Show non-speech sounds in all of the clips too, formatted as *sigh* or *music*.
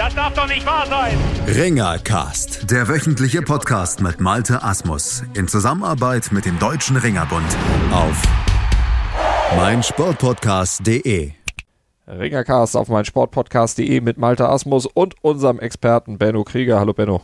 Das darf doch nicht wahr sein. Ringercast, der wöchentliche Podcast mit Malte Asmus in Zusammenarbeit mit dem Deutschen Ringerbund auf meinsportpodcast.de. Ringercast auf meinsportpodcast.de mit Malte Asmus und unserem Experten Benno Krieger. Hallo Benno.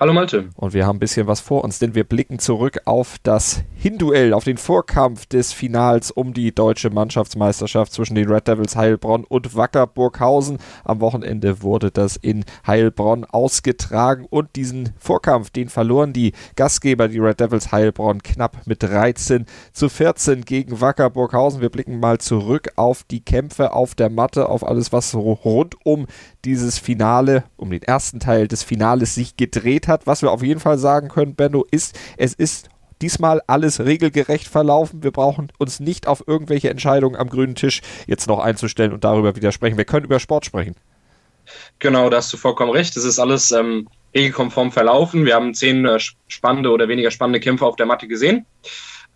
Hallo Malte. Und wir haben ein bisschen was vor uns, denn wir blicken zurück auf das Hinduell, auf den Vorkampf des Finals um die deutsche Mannschaftsmeisterschaft zwischen den Red Devils Heilbronn und Wacker Burghausen. Am Wochenende wurde das in Heilbronn ausgetragen und diesen Vorkampf, den verloren die Gastgeber, die Red Devils Heilbronn, knapp mit 13 zu 14 gegen Wacker Burghausen. Wir blicken mal zurück auf die Kämpfe auf der Matte, auf alles, was rund um dieses Finale, um den ersten Teil des Finales sich gedreht hat. Was wir auf jeden Fall sagen können, Benno, ist, es ist diesmal alles regelgerecht verlaufen. Wir brauchen uns nicht auf irgendwelche Entscheidungen am grünen Tisch jetzt noch einzustellen und darüber widersprechen. Wir können über Sport sprechen. Genau, da hast du vollkommen recht. Es ist alles ähm, regelkonform verlaufen. Wir haben zehn äh, spannende oder weniger spannende Kämpfe auf der Matte gesehen.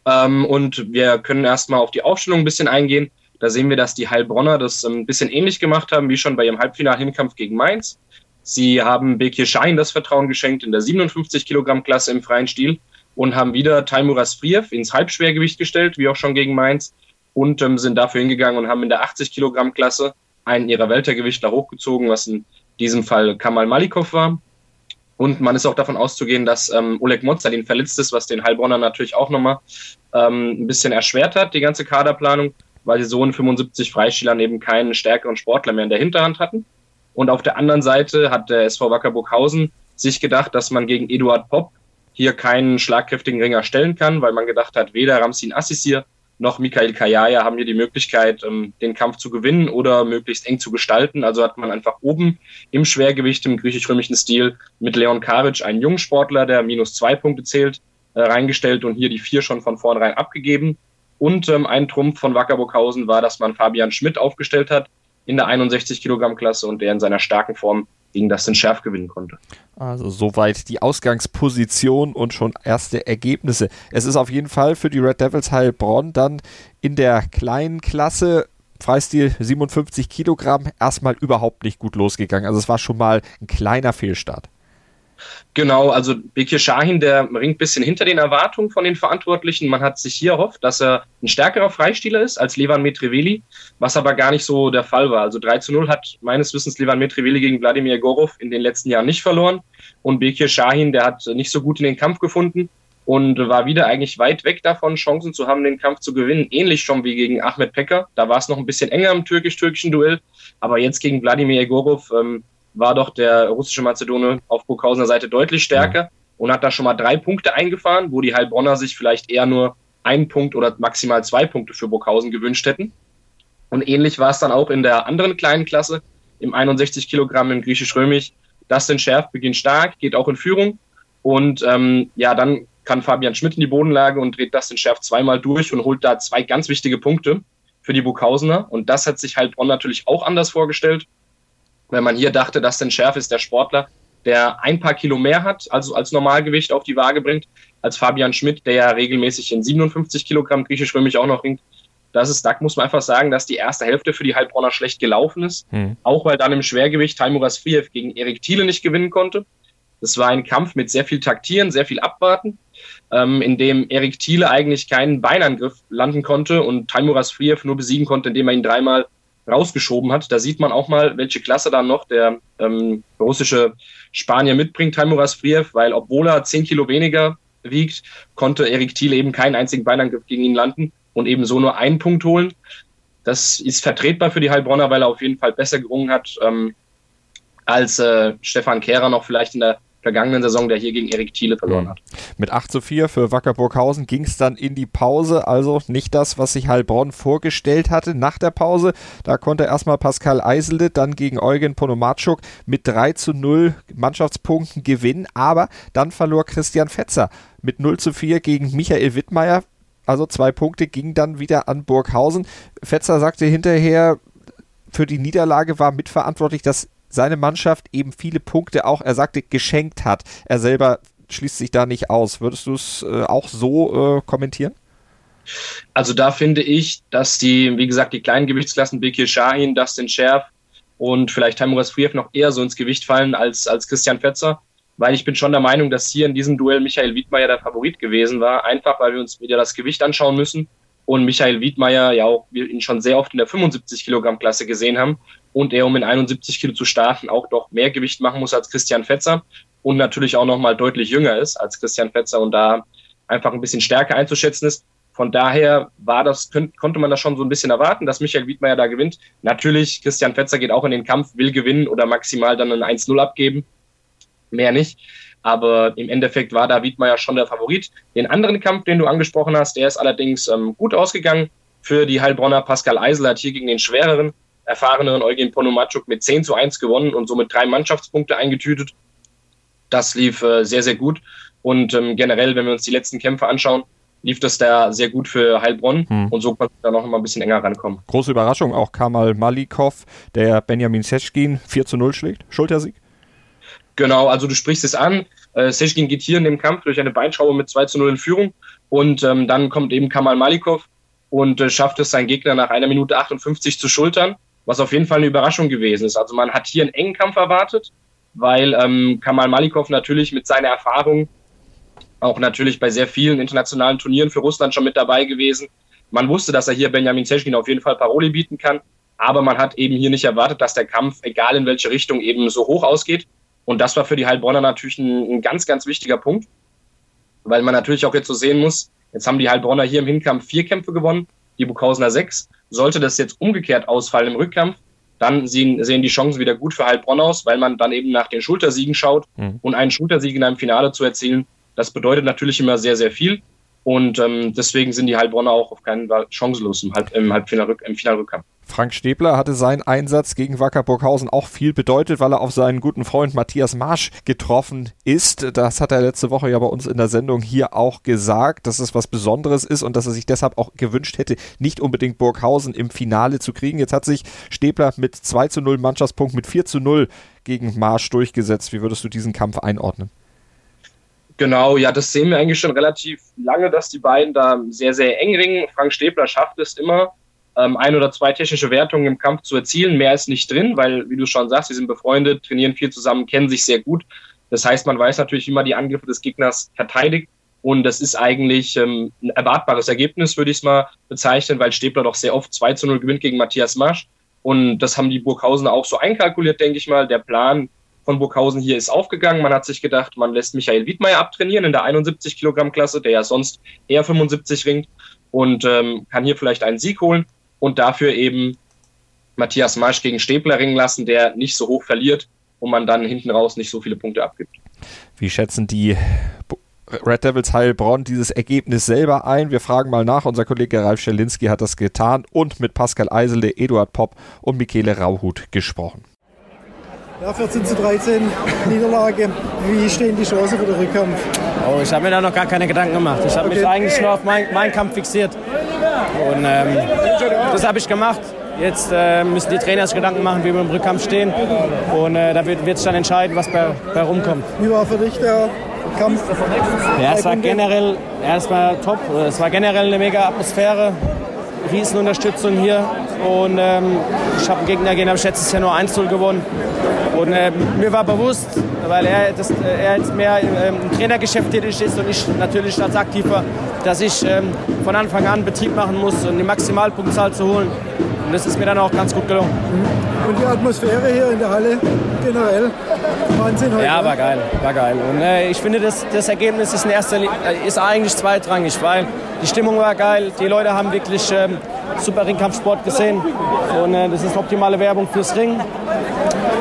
Ähm, und wir können erstmal auf die Aufstellung ein bisschen eingehen. Da sehen wir, dass die Heilbronner das ähm, ein bisschen ähnlich gemagemacht haben, wie schon bei ihrem Halbfinal-Hinkampf gegen Mainz. Sie haben Bekir Schein das Vertrauen geschenkt in der 57 Kilogramm Klasse im freien Stil und haben wieder Taimuras Friev ins Halbschwergewicht gestellt, wie auch schon gegen Mainz, und ähm, sind dafür hingegangen und haben in der 80 Kilogramm Klasse einen ihrer Weltergewichtler hochgezogen, was in diesem Fall Kamal Malikov war. Und man ist auch davon auszugehen, dass ähm, Oleg Mozalin verletzt ist, was den Heilbronner natürlich auch nochmal ähm, ein bisschen erschwert hat, die ganze Kaderplanung, weil sie so in 75 Freistielern eben keinen stärkeren Sportler mehr in der Hinterhand hatten. Und auf der anderen Seite hat der SV Wackerburghausen sich gedacht, dass man gegen Eduard Popp hier keinen schlagkräftigen Ringer stellen kann, weil man gedacht hat, weder Ramsin Assisir noch Michael Kayaya haben hier die Möglichkeit, ähm, den Kampf zu gewinnen oder möglichst eng zu gestalten. Also hat man einfach oben im Schwergewicht im griechisch-römischen Stil mit Leon Karic einen jungen Sportler, der minus zwei Punkte zählt, äh, reingestellt und hier die vier schon von vornherein abgegeben. Und ähm, ein Trumpf von Wackerburghausen war, dass man Fabian Schmidt aufgestellt hat, in der 61 Kilogramm Klasse und der in seiner starken Form gegen Dustin Schärf gewinnen konnte. Also soweit die Ausgangsposition und schon erste Ergebnisse. Es ist auf jeden Fall für die Red Devils Heilbronn dann in der kleinen Klasse Freistil 57 Kilogramm erstmal überhaupt nicht gut losgegangen. Also es war schon mal ein kleiner Fehlstart. Genau, also Bekir Shahin, der ringt ein bisschen hinter den Erwartungen von den Verantwortlichen. Man hat sich hier erhofft, dass er ein stärkerer Freistieler ist als Levan Metreveli, was aber gar nicht so der Fall war. Also 3 zu 0 hat meines Wissens Levan Metreveli gegen Wladimir Gorov in den letzten Jahren nicht verloren. Und Bekir Shahin, der hat nicht so gut in den Kampf gefunden und war wieder eigentlich weit weg davon, Chancen zu haben, den Kampf zu gewinnen. Ähnlich schon wie gegen Ahmed Pecker. Da war es noch ein bisschen enger im türkisch-türkischen Duell. Aber jetzt gegen Wladimir Egorov ähm, war doch der russische Mazedone auf Burghausener Seite deutlich stärker und hat da schon mal drei Punkte eingefahren, wo die Heilbronner sich vielleicht eher nur einen Punkt oder maximal zwei Punkte für Burghausen gewünscht hätten. Und ähnlich war es dann auch in der anderen kleinen Klasse, im 61 Kilogramm im griechisch-römisch. Dustin Schärf beginnt stark, geht auch in Führung. Und ähm, ja, dann kann Fabian Schmidt in die Bodenlage und dreht Dustin Schärf zweimal durch und holt da zwei ganz wichtige Punkte für die Burghausener. Und das hat sich Heilbronn natürlich auch anders vorgestellt wenn man hier dachte, dass denn Schärf ist der Sportler, der ein paar Kilo mehr hat, also als Normalgewicht auf die Waage bringt, als Fabian Schmidt, der ja regelmäßig in 57 Kilogramm griechisch-römisch auch noch ringt. Das ist, da muss man einfach sagen, dass die erste Hälfte für die Heilbronner schlecht gelaufen ist. Mhm. Auch weil dann im Schwergewicht Taimuras Friev gegen Erik Thiele nicht gewinnen konnte. Das war ein Kampf mit sehr viel Taktieren, sehr viel Abwarten, ähm, in dem Erik Thiele eigentlich keinen Beinangriff landen konnte und Taimuras Friev nur besiegen konnte, indem er ihn dreimal rausgeschoben hat. Da sieht man auch mal, welche Klasse dann noch der ähm, russische Spanier mitbringt, Taimuras Friev, weil obwohl er zehn Kilo weniger wiegt, konnte Erik Thiele eben keinen einzigen Beinangriff gegen ihn landen und eben so nur einen Punkt holen. Das ist vertretbar für die Heilbronner, weil er auf jeden Fall besser gerungen hat, ähm, als äh, Stefan Kehrer noch vielleicht in der vergangenen Saison, der hier gegen Erik Thiele verloren mhm. hat. Mit 8 zu 4 für Wacker Burghausen ging es dann in die Pause, also nicht das, was sich Heilbronn vorgestellt hatte. Nach der Pause, da konnte erstmal Pascal Eiselde dann gegen Eugen Ponomatschuk mit 3 zu 0 Mannschaftspunkten gewinnen, aber dann verlor Christian Fetzer mit 0 zu 4 gegen Michael Wittmeier. Also zwei Punkte gingen dann wieder an Burghausen. Fetzer sagte hinterher, für die Niederlage war mitverantwortlich, dass seine Mannschaft eben viele Punkte auch, er sagte, geschenkt hat. Er selber schließt sich da nicht aus. Würdest du es äh, auch so äh, kommentieren? Also da finde ich, dass die, wie gesagt, die kleinen Gewichtsklassen Bekir Shahin, Dustin Scherf und vielleicht Taimuras Friev noch eher so ins Gewicht fallen als, als Christian Fetzer, weil ich bin schon der Meinung, dass hier in diesem Duell Michael Wiedmeier der Favorit gewesen war, einfach weil wir uns wieder das Gewicht anschauen müssen und Michael Wiedmeier ja auch wir ihn schon sehr oft in der 75 Kilogramm Klasse gesehen haben und er, um in 71 Kilo zu starten, auch doch mehr Gewicht machen muss als Christian Fetzer und natürlich auch nochmal deutlich jünger ist als Christian Fetzer und da einfach ein bisschen stärker einzuschätzen ist. Von daher war das, konnte man das schon so ein bisschen erwarten, dass Michael Wiedmeier da gewinnt. Natürlich, Christian Fetzer geht auch in den Kampf, will gewinnen oder maximal dann ein 1-0 abgeben. Mehr nicht. Aber im Endeffekt war da Wiedmeier schon der Favorit. Den anderen Kampf, den du angesprochen hast, der ist allerdings ähm, gut ausgegangen für die Heilbronner. Pascal Eisel hat hier gegen den schwereren erfahreneren Eugen Ponomatschuk mit 10 zu 1 gewonnen und somit drei Mannschaftspunkte eingetütet. Das lief äh, sehr, sehr gut. Und ähm, generell, wenn wir uns die letzten Kämpfe anschauen, lief das da sehr gut für Heilbronn hm. und so konnte da noch mal ein bisschen enger rankommen. Große Überraschung, auch Kamal Malikov, der Benjamin Seschkin 4 zu 0 schlägt, Schultersieg. Genau, also du sprichst es an. Äh, Seschkin geht hier in dem Kampf durch eine Beinschraube mit 2 zu 0 in Führung und ähm, dann kommt eben Kamal Malikov und äh, schafft es, seinen Gegner nach einer Minute 58 zu schultern was auf jeden Fall eine Überraschung gewesen ist. Also man hat hier einen engen Kampf erwartet, weil ähm, Kamal Malikov natürlich mit seiner Erfahrung auch natürlich bei sehr vielen internationalen Turnieren für Russland schon mit dabei gewesen. Man wusste, dass er hier Benjamin Zeschkin auf jeden Fall Paroli bieten kann, aber man hat eben hier nicht erwartet, dass der Kampf, egal in welche Richtung, eben so hoch ausgeht. Und das war für die Heilbronner natürlich ein, ein ganz, ganz wichtiger Punkt, weil man natürlich auch jetzt so sehen muss, jetzt haben die Heilbronner hier im Hinkampf vier Kämpfe gewonnen, die Bukhausener sechs. Sollte das jetzt umgekehrt ausfallen im Rückkampf, dann sehen, sehen die Chancen wieder gut für Heilbronn aus, weil man dann eben nach den Schultersiegen schaut mhm. und einen Schultersieg in einem Finale zu erzielen, das bedeutet natürlich immer sehr, sehr viel. Und ähm, deswegen sind die Heilbronner auch auf keinen Fall chancenlos im, Halb, im, Halbfinal, im Finalrückkampf. Frank Stäbler hatte seinen Einsatz gegen Wacker Burghausen auch viel bedeutet, weil er auf seinen guten Freund Matthias Marsch getroffen ist. Das hat er letzte Woche ja bei uns in der Sendung hier auch gesagt, dass es was Besonderes ist und dass er sich deshalb auch gewünscht hätte, nicht unbedingt Burghausen im Finale zu kriegen. Jetzt hat sich Stäbler mit 2 zu 0 Mannschaftspunkt mit 4 zu 0 gegen Marsch durchgesetzt. Wie würdest du diesen Kampf einordnen? Genau, ja, das sehen wir eigentlich schon relativ lange, dass die beiden da sehr, sehr eng ringen. Frank Stäbler schafft es immer, ähm, ein oder zwei technische Wertungen im Kampf zu erzielen. Mehr ist nicht drin, weil, wie du schon sagst, sie sind befreundet, trainieren viel zusammen, kennen sich sehr gut. Das heißt, man weiß natürlich, wie man die Angriffe des Gegners verteidigt. Und das ist eigentlich ähm, ein erwartbares Ergebnis, würde ich es mal bezeichnen, weil Stäbler doch sehr oft 2 zu 0 gewinnt gegen Matthias Marsch. Und das haben die Burghausener auch so einkalkuliert, denke ich mal. Der Plan von Burghausen hier ist aufgegangen. Man hat sich gedacht, man lässt Michael Wiedmeier abtrainieren in der 71 Kilogramm Klasse, der ja sonst eher 75 ringt und ähm, kann hier vielleicht einen Sieg holen und dafür eben Matthias Marsch gegen Stäbler ringen lassen, der nicht so hoch verliert und man dann hinten raus nicht so viele Punkte abgibt. Wie schätzen die Red Devils Heilbronn dieses Ergebnis selber ein. Wir fragen mal nach. Unser Kollege Ralf Schelinski hat das getan und mit Pascal Eisele, Eduard Popp und Michele Rauhut gesprochen. Ja, 14 zu 13 Niederlage. Wie stehen die Chancen für den Rückkampf? Oh, ich habe mir da noch gar keine Gedanken gemacht. Ich habe okay. mich eigentlich nur auf meinen mein Kampf fixiert. Und ähm, das habe ich gemacht. Jetzt äh, müssen die Trainer sich Gedanken machen, wie wir im Rückkampf stehen. Und äh, da wird es dann entscheiden, was bei, bei rumkommt. Wie war für dich der Kampf? Ja, es war generell erstmal top. Es war generell eine mega Atmosphäre. Riesenunterstützung hier. Und ähm, ich habe einen Gegner gegen, habe ich letztes Jahr nur 1-0 gewonnen. Und äh, mir war bewusst, weil er, das, äh, er jetzt mehr ähm, im Trainergeschäft tätig ist und ich natürlich als Aktiver, dass ich ähm, von Anfang an Betrieb machen muss, um die Maximalpunktzahl zu holen. Und das ist mir dann auch ganz gut gelungen. Mhm. Und die Atmosphäre hier in der Halle generell, Wahnsinn heute. Ja, war geil, war geil. Und äh, ich finde, das, das Ergebnis ist, in erster, äh, ist eigentlich zweitrangig, weil die Stimmung war geil, die Leute haben wirklich ähm, super Ringkampfsport gesehen und äh, das ist optimale Werbung fürs Ring.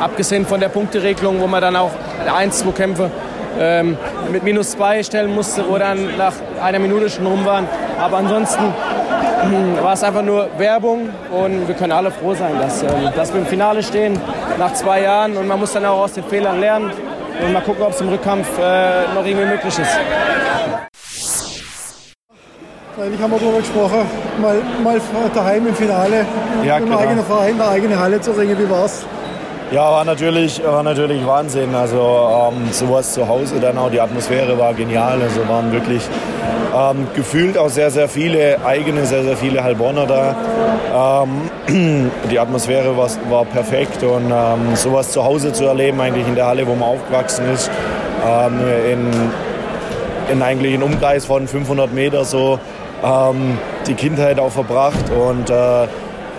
Abgesehen von der Punkteregelung, wo man dann auch ein, zwei Kämpfe ähm, mit minus zwei stellen musste, wo dann nach einer Minute schon rum waren. Aber ansonsten war es einfach nur Werbung und wir können alle froh sein, dass, äh, dass wir im Finale stehen nach zwei Jahren und man muss dann auch aus den Fehlern lernen und mal gucken, ob es im Rückkampf äh, noch irgendwie möglich ist. Eigentlich haben wir darüber gesprochen, mal, mal daheim im Finale, ja, im genau. eigenen Verein, in der eigenen Halle zu ringen. Wie war's? Ja, war natürlich, war natürlich Wahnsinn. Also ähm, sowas zu Hause dann auch, die Atmosphäre war genial. Also waren wirklich ähm, gefühlt auch sehr, sehr viele eigene, sehr, sehr viele Heilbronner da. Ähm, *clears throat* die Atmosphäre war, war perfekt und ähm, sowas zu Hause zu erleben, eigentlich in der Halle, wo man aufgewachsen ist, ähm, in, in eigentlich einen Umkreis von 500 Meter so ähm, die Kindheit auch verbracht und äh,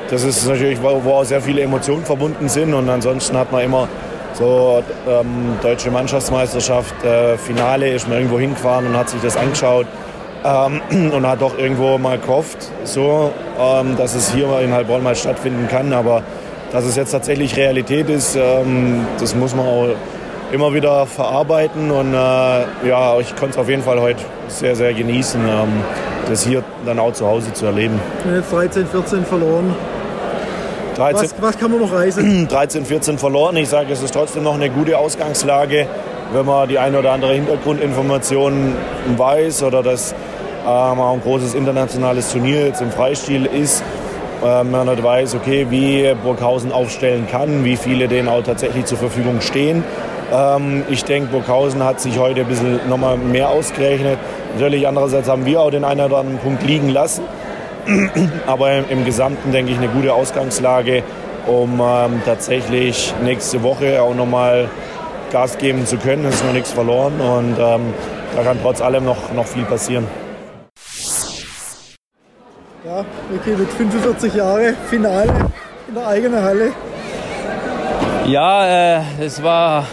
das ist natürlich, wo, wo auch sehr viele Emotionen verbunden sind und ansonsten hat man immer so ähm, deutsche Mannschaftsmeisterschaft, äh, Finale, ist man irgendwo hingefahren und hat sich das angeschaut ähm, *clears throat* und hat doch irgendwo mal gehofft, so, ähm, dass es hier in Heilbronn mal stattfinden kann. Aber dass es jetzt tatsächlich Realität ist, ähm, das muss man auch immer wieder verarbeiten. Und äh, ja, ich konnte es auf jeden Fall heute sehr, sehr genießen, ähm, das hier dann auch zu Hause zu erleben. Jetzt 13, 14 verloren. 13, was, was kann man noch reisen? 13, 14 verloren. Ich sage, es ist trotzdem noch eine gute Ausgangslage, wenn man die eine oder andere Hintergrundinformation weiß oder dass ähm, auch ein großes internationales Turnier jetzt im Freistil ist. Ähm, man nicht weiß, okay, wie Burghausen aufstellen kann, wie viele denen auch tatsächlich zur Verfügung stehen. Ähm, ich denke, Burghausen hat sich heute ein bisschen nochmal mehr ausgerechnet. Natürlich, andererseits haben wir auch den einen oder anderen Punkt liegen lassen. *clears throat* Aber im, im Gesamten denke ich eine gute Ausgangslage, um ähm, tatsächlich nächste Woche auch nochmal Gas geben zu können. Es ist noch nichts verloren und ähm, da kann trotz allem noch, noch viel passieren. Ja, okay, mit 45 Jahren Finale in der eigenen Halle. Ja, äh, es war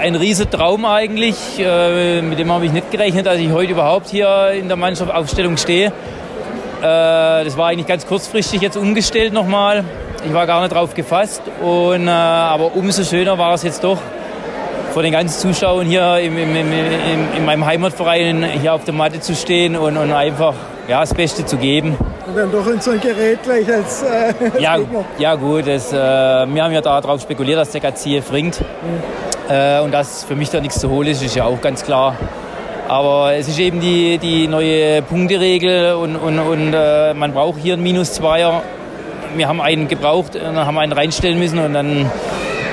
ein riesiger Traum eigentlich. Äh, mit dem habe ich nicht gerechnet, dass ich heute überhaupt hier in der Mannschaftsaufstellung stehe. Äh, das war eigentlich ganz kurzfristig jetzt umgestellt nochmal. Ich war gar nicht drauf gefasst. Und, äh, aber umso schöner war es jetzt doch, vor den ganzen Zuschauern hier im, im, im, in meinem Heimatverein hier auf der Matte zu stehen und, und einfach ja, das Beste zu geben. Und dann doch in so ein Gerät gleich als, äh, als ja, Gegner. Ja gut, das, äh, wir haben ja darauf spekuliert, dass der Gaziev ringt. Mhm. Äh, und dass für mich da nichts zu holen ist, ist ja auch ganz klar. Aber es ist eben die, die neue Punkteregel und, und, und äh, man braucht hier einen Minus-Zweier. Wir haben einen gebraucht, und dann haben wir einen reinstellen müssen und dann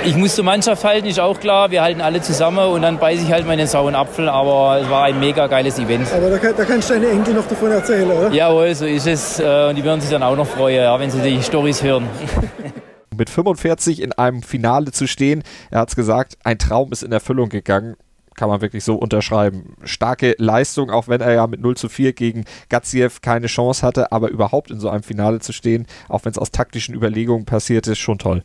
ich muss zur Mannschaft halten, ist auch klar. Wir halten alle zusammen und dann beiße ich halt meinen sauren Apfel. Aber es war ein mega geiles Event. Aber da, da kannst du deine Enkel noch davon erzählen, oder? Jawohl, so ist es. Äh, und die würden sich dann auch noch freuen, ja, wenn sie die Storys hören. *laughs* Mit 45 in einem Finale zu stehen, er hat es gesagt, ein Traum ist in Erfüllung gegangen kann man wirklich so unterschreiben. Starke Leistung, auch wenn er ja mit 0 zu 4 gegen Gaziev keine Chance hatte, aber überhaupt in so einem Finale zu stehen, auch wenn es aus taktischen Überlegungen passiert ist, schon toll.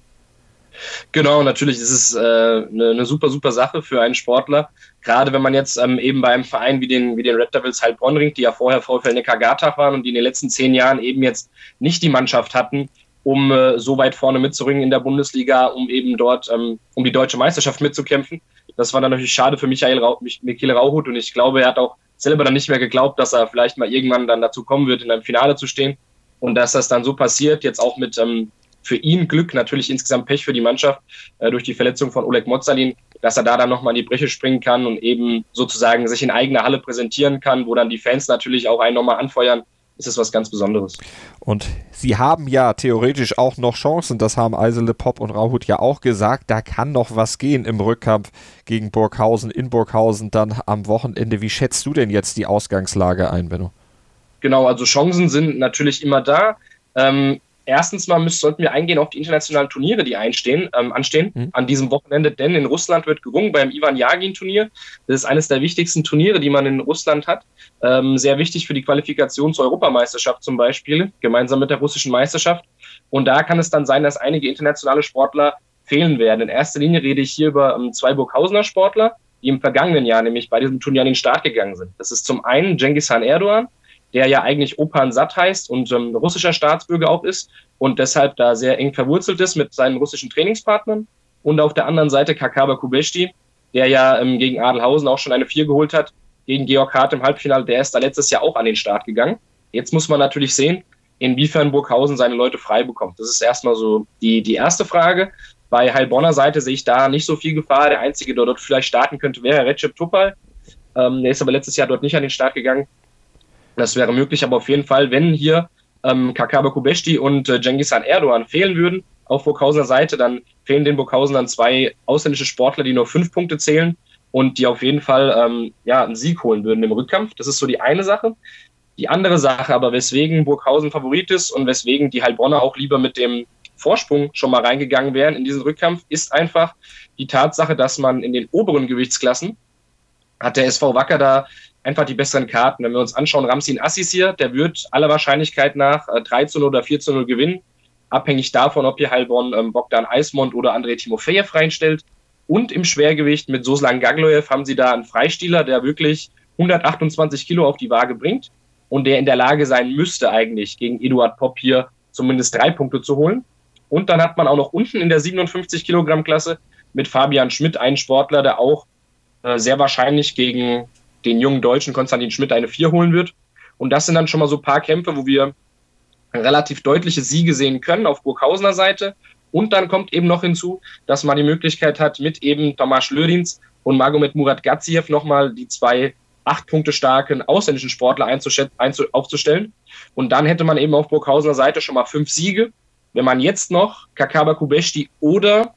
Genau, natürlich ist es äh, eine, eine, super, super Sache für einen Sportler. Gerade wenn man jetzt ähm, eben bei einem Verein wie den, wie den Red Devils Heilbronn ringt, die ja vorher VfL Neckargatach waren und die in den letzten zehn Jahren eben jetzt nicht die Mannschaft hatten, um äh, so weit vorne mitzuringen in der Bundesliga, um eben dort ähm, um die deutsche Meisterschaft mitzukämpfen. Das war dann natürlich schade für Michael Rau Michael Rauhut und ich glaube, er hat auch selber dann nicht mehr geglaubt, dass er vielleicht mal irgendwann dann dazu kommen wird, in einem Finale zu stehen. Und dass das dann so passiert, jetzt auch mit ähm, für ihn Glück, natürlich insgesamt Pech für die Mannschaft äh, durch die Verletzung von Oleg Mozalin, dass er da dann nochmal in die Breche springen kann und eben sozusagen sich in eigener Halle präsentieren kann, wo dann die Fans natürlich auch einen nochmal anfeuern ist es was ganz Besonderes. Und sie haben ja theoretisch auch noch Chancen, das haben Eisele Pop und Rauhut ja auch gesagt, da kann noch was gehen im Rückkampf gegen Burghausen, in Burghausen dann am Wochenende. Wie schätzt du denn jetzt die Ausgangslage ein, Benno? Genau, also Chancen sind natürlich immer da. Ähm, Erstens mal müssen, sollten wir eingehen auf die internationalen Turniere, die einstehen, ähm, anstehen mhm. an diesem Wochenende, denn in Russland wird gerungen beim Ivan Jagin-Turnier. Das ist eines der wichtigsten Turniere, die man in Russland hat. Ähm, sehr wichtig für die Qualifikation zur Europameisterschaft zum Beispiel, gemeinsam mit der russischen Meisterschaft. Und da kann es dann sein, dass einige internationale Sportler fehlen werden. In erster Linie rede ich hier über ähm, zwei Burghausener Sportler, die im vergangenen Jahr nämlich bei diesem Turnier an den Start gegangen sind. Das ist zum einen Genghis Khan Erdogan, der ja eigentlich Opan Sat heißt und ähm, russischer Staatsbürger auch ist und deshalb da sehr eng verwurzelt ist mit seinen russischen Trainingspartnern. Und auf der anderen Seite Kakaba Kubeshti, der ja ähm, gegen Adelhausen auch schon eine 4 geholt hat, gegen Georg Hart im Halbfinale, der ist da letztes Jahr auch an den Start gegangen. Jetzt muss man natürlich sehen, inwiefern Burghausen seine Leute frei bekommt. Das ist erstmal so die, die erste Frage. Bei Heilbronner Seite sehe ich da nicht so viel Gefahr. Der Einzige, der dort vielleicht starten könnte, wäre Recep Tupal. Ähm, der ist aber letztes Jahr dort nicht an den Start gegangen. Das wäre möglich, aber auf jeden Fall, wenn hier ähm, Kakaba Kubeshti und äh, Cengiz Erdogan fehlen würden auf Burghausener Seite, dann fehlen den Burghausen dann zwei ausländische Sportler, die nur fünf Punkte zählen und die auf jeden Fall ähm, ja, einen Sieg holen würden im Rückkampf. Das ist so die eine Sache. Die andere Sache aber, weswegen Burghausen Favorit ist und weswegen die Heilbronner auch lieber mit dem Vorsprung schon mal reingegangen wären in diesen Rückkampf, ist einfach die Tatsache, dass man in den oberen Gewichtsklassen hat der SV Wacker da einfach die besseren Karten. Wenn wir uns anschauen, Ramsin Assis hier, der wird aller Wahrscheinlichkeit nach 3 zu 0 oder 4 zu 0 gewinnen, abhängig davon, ob hier Heilbronn ähm, Bogdan Eismond oder André Timofejew reinstellt. Und im Schwergewicht mit Soslan Gaglojew haben sie da einen Freistieler, der wirklich 128 Kilo auf die Waage bringt und der in der Lage sein müsste eigentlich gegen Eduard Popp hier zumindest drei Punkte zu holen. Und dann hat man auch noch unten in der 57 Kilogramm Klasse mit Fabian Schmidt einen Sportler, der auch äh, sehr wahrscheinlich gegen den jungen Deutschen Konstantin Schmidt eine 4 holen wird. Und das sind dann schon mal so ein paar Kämpfe, wo wir relativ deutliche Siege sehen können auf Burghausener Seite. Und dann kommt eben noch hinzu, dass man die Möglichkeit hat, mit eben Tomasz Lödins und Magomed Murat Gaziev nochmal die zwei acht Punkte starken ausländischen Sportler aufzustellen. Und dann hätte man eben auf Burghausener Seite schon mal fünf Siege. Wenn man jetzt noch Kakaba Kubeshti oder,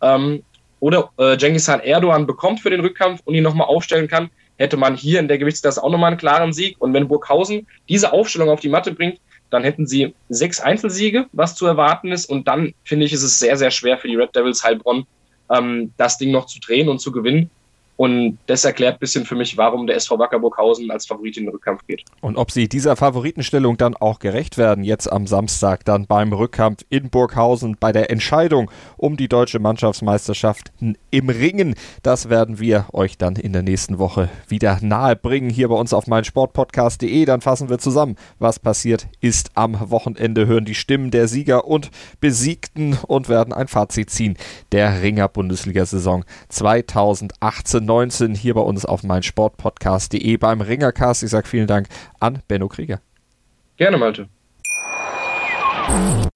ähm, oder äh, Khan Erdogan bekommt für den Rückkampf und ihn nochmal aufstellen kann, hätte man hier in der Gewichtsklasse auch nochmal einen klaren Sieg. Und wenn Burghausen diese Aufstellung auf die Matte bringt, dann hätten sie sechs Einzelsiege, was zu erwarten ist. Und dann finde ich, ist es sehr, sehr schwer für die Red Devils Heilbronn, ähm, das Ding noch zu drehen und zu gewinnen. Und das erklärt ein bisschen für mich, warum der SV Wacker Burghausen als Favorit in den Rückkampf geht. Und ob sie dieser Favoritenstellung dann auch gerecht werden, jetzt am Samstag dann beim Rückkampf in Burghausen bei der Entscheidung um die deutsche Mannschaftsmeisterschaft im Ringen, das werden wir euch dann in der nächsten Woche wieder nahe bringen hier bei uns auf meinsportpodcast.de. Dann fassen wir zusammen, was passiert ist am Wochenende, hören die Stimmen der Sieger und Besiegten und werden ein Fazit ziehen der Ringer Bundesliga-Saison 2018. 19 hier bei uns auf meinsportpodcast.de beim Ringercast. Ich sage vielen Dank an Benno Krieger. Gerne, Malte.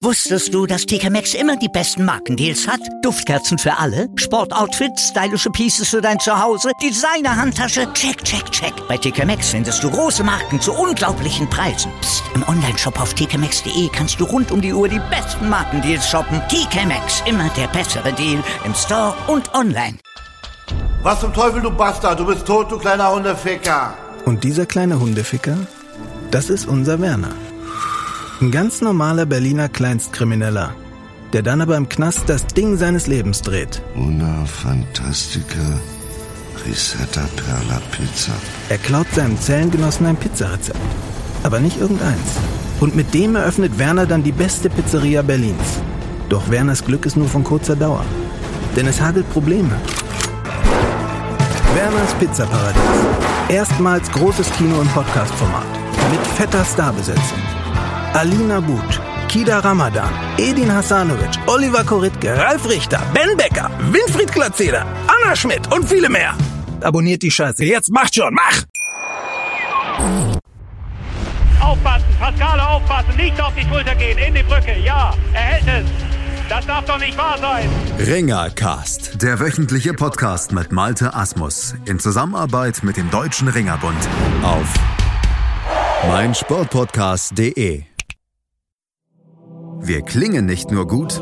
Wusstest du, dass TK Maxx immer die besten Markendeals hat? Duftkerzen für alle, Sportoutfits, stylische Pieces für dein Zuhause, Designer-Handtasche, check, check, check. Bei TK Maxx findest du große Marken zu unglaublichen Preisen. Psst. im Onlineshop auf tkmaxx.de kannst du rund um die Uhr die besten Markendeals shoppen. TK Maxx, immer der bessere Deal im Store und online. Was zum Teufel, du Bastard? Du bist tot, du kleiner Hundeficker. Und dieser kleine Hundeficker, das ist unser Werner. Ein ganz normaler Berliner Kleinstkrimineller, der dann aber im Knast das Ding seines Lebens dreht. Una Fantastica Risetta Perla Pizza. Er klaut seinem Zellengenossen ein Pizzarezept. Aber nicht irgendeins. Und mit dem eröffnet Werner dann die beste Pizzeria Berlins. Doch Werners Glück ist nur von kurzer Dauer. Denn es hagelt Probleme. Werners Pizzaparadies. Erstmals großes Kino- und Podcast-Format. Mit fetter Starbesetzung. Alina But, Kida Ramadan, Edin Hasanovic, Oliver Koritke, Ralf Richter, Ben Becker, Winfried Glatzeder, Anna Schmidt und viele mehr. Abonniert die Scheiße. Jetzt macht schon, mach! Aufpassen, Pascale aufpassen, nicht auf die Schulter gehen, in die Brücke, ja, er hält es. Das darf doch nicht wahr sein. Ringercast, der wöchentliche Podcast mit Malte Asmus in Zusammenarbeit mit dem Deutschen Ringerbund auf meinsportpodcast.de. Wir klingen nicht nur gut,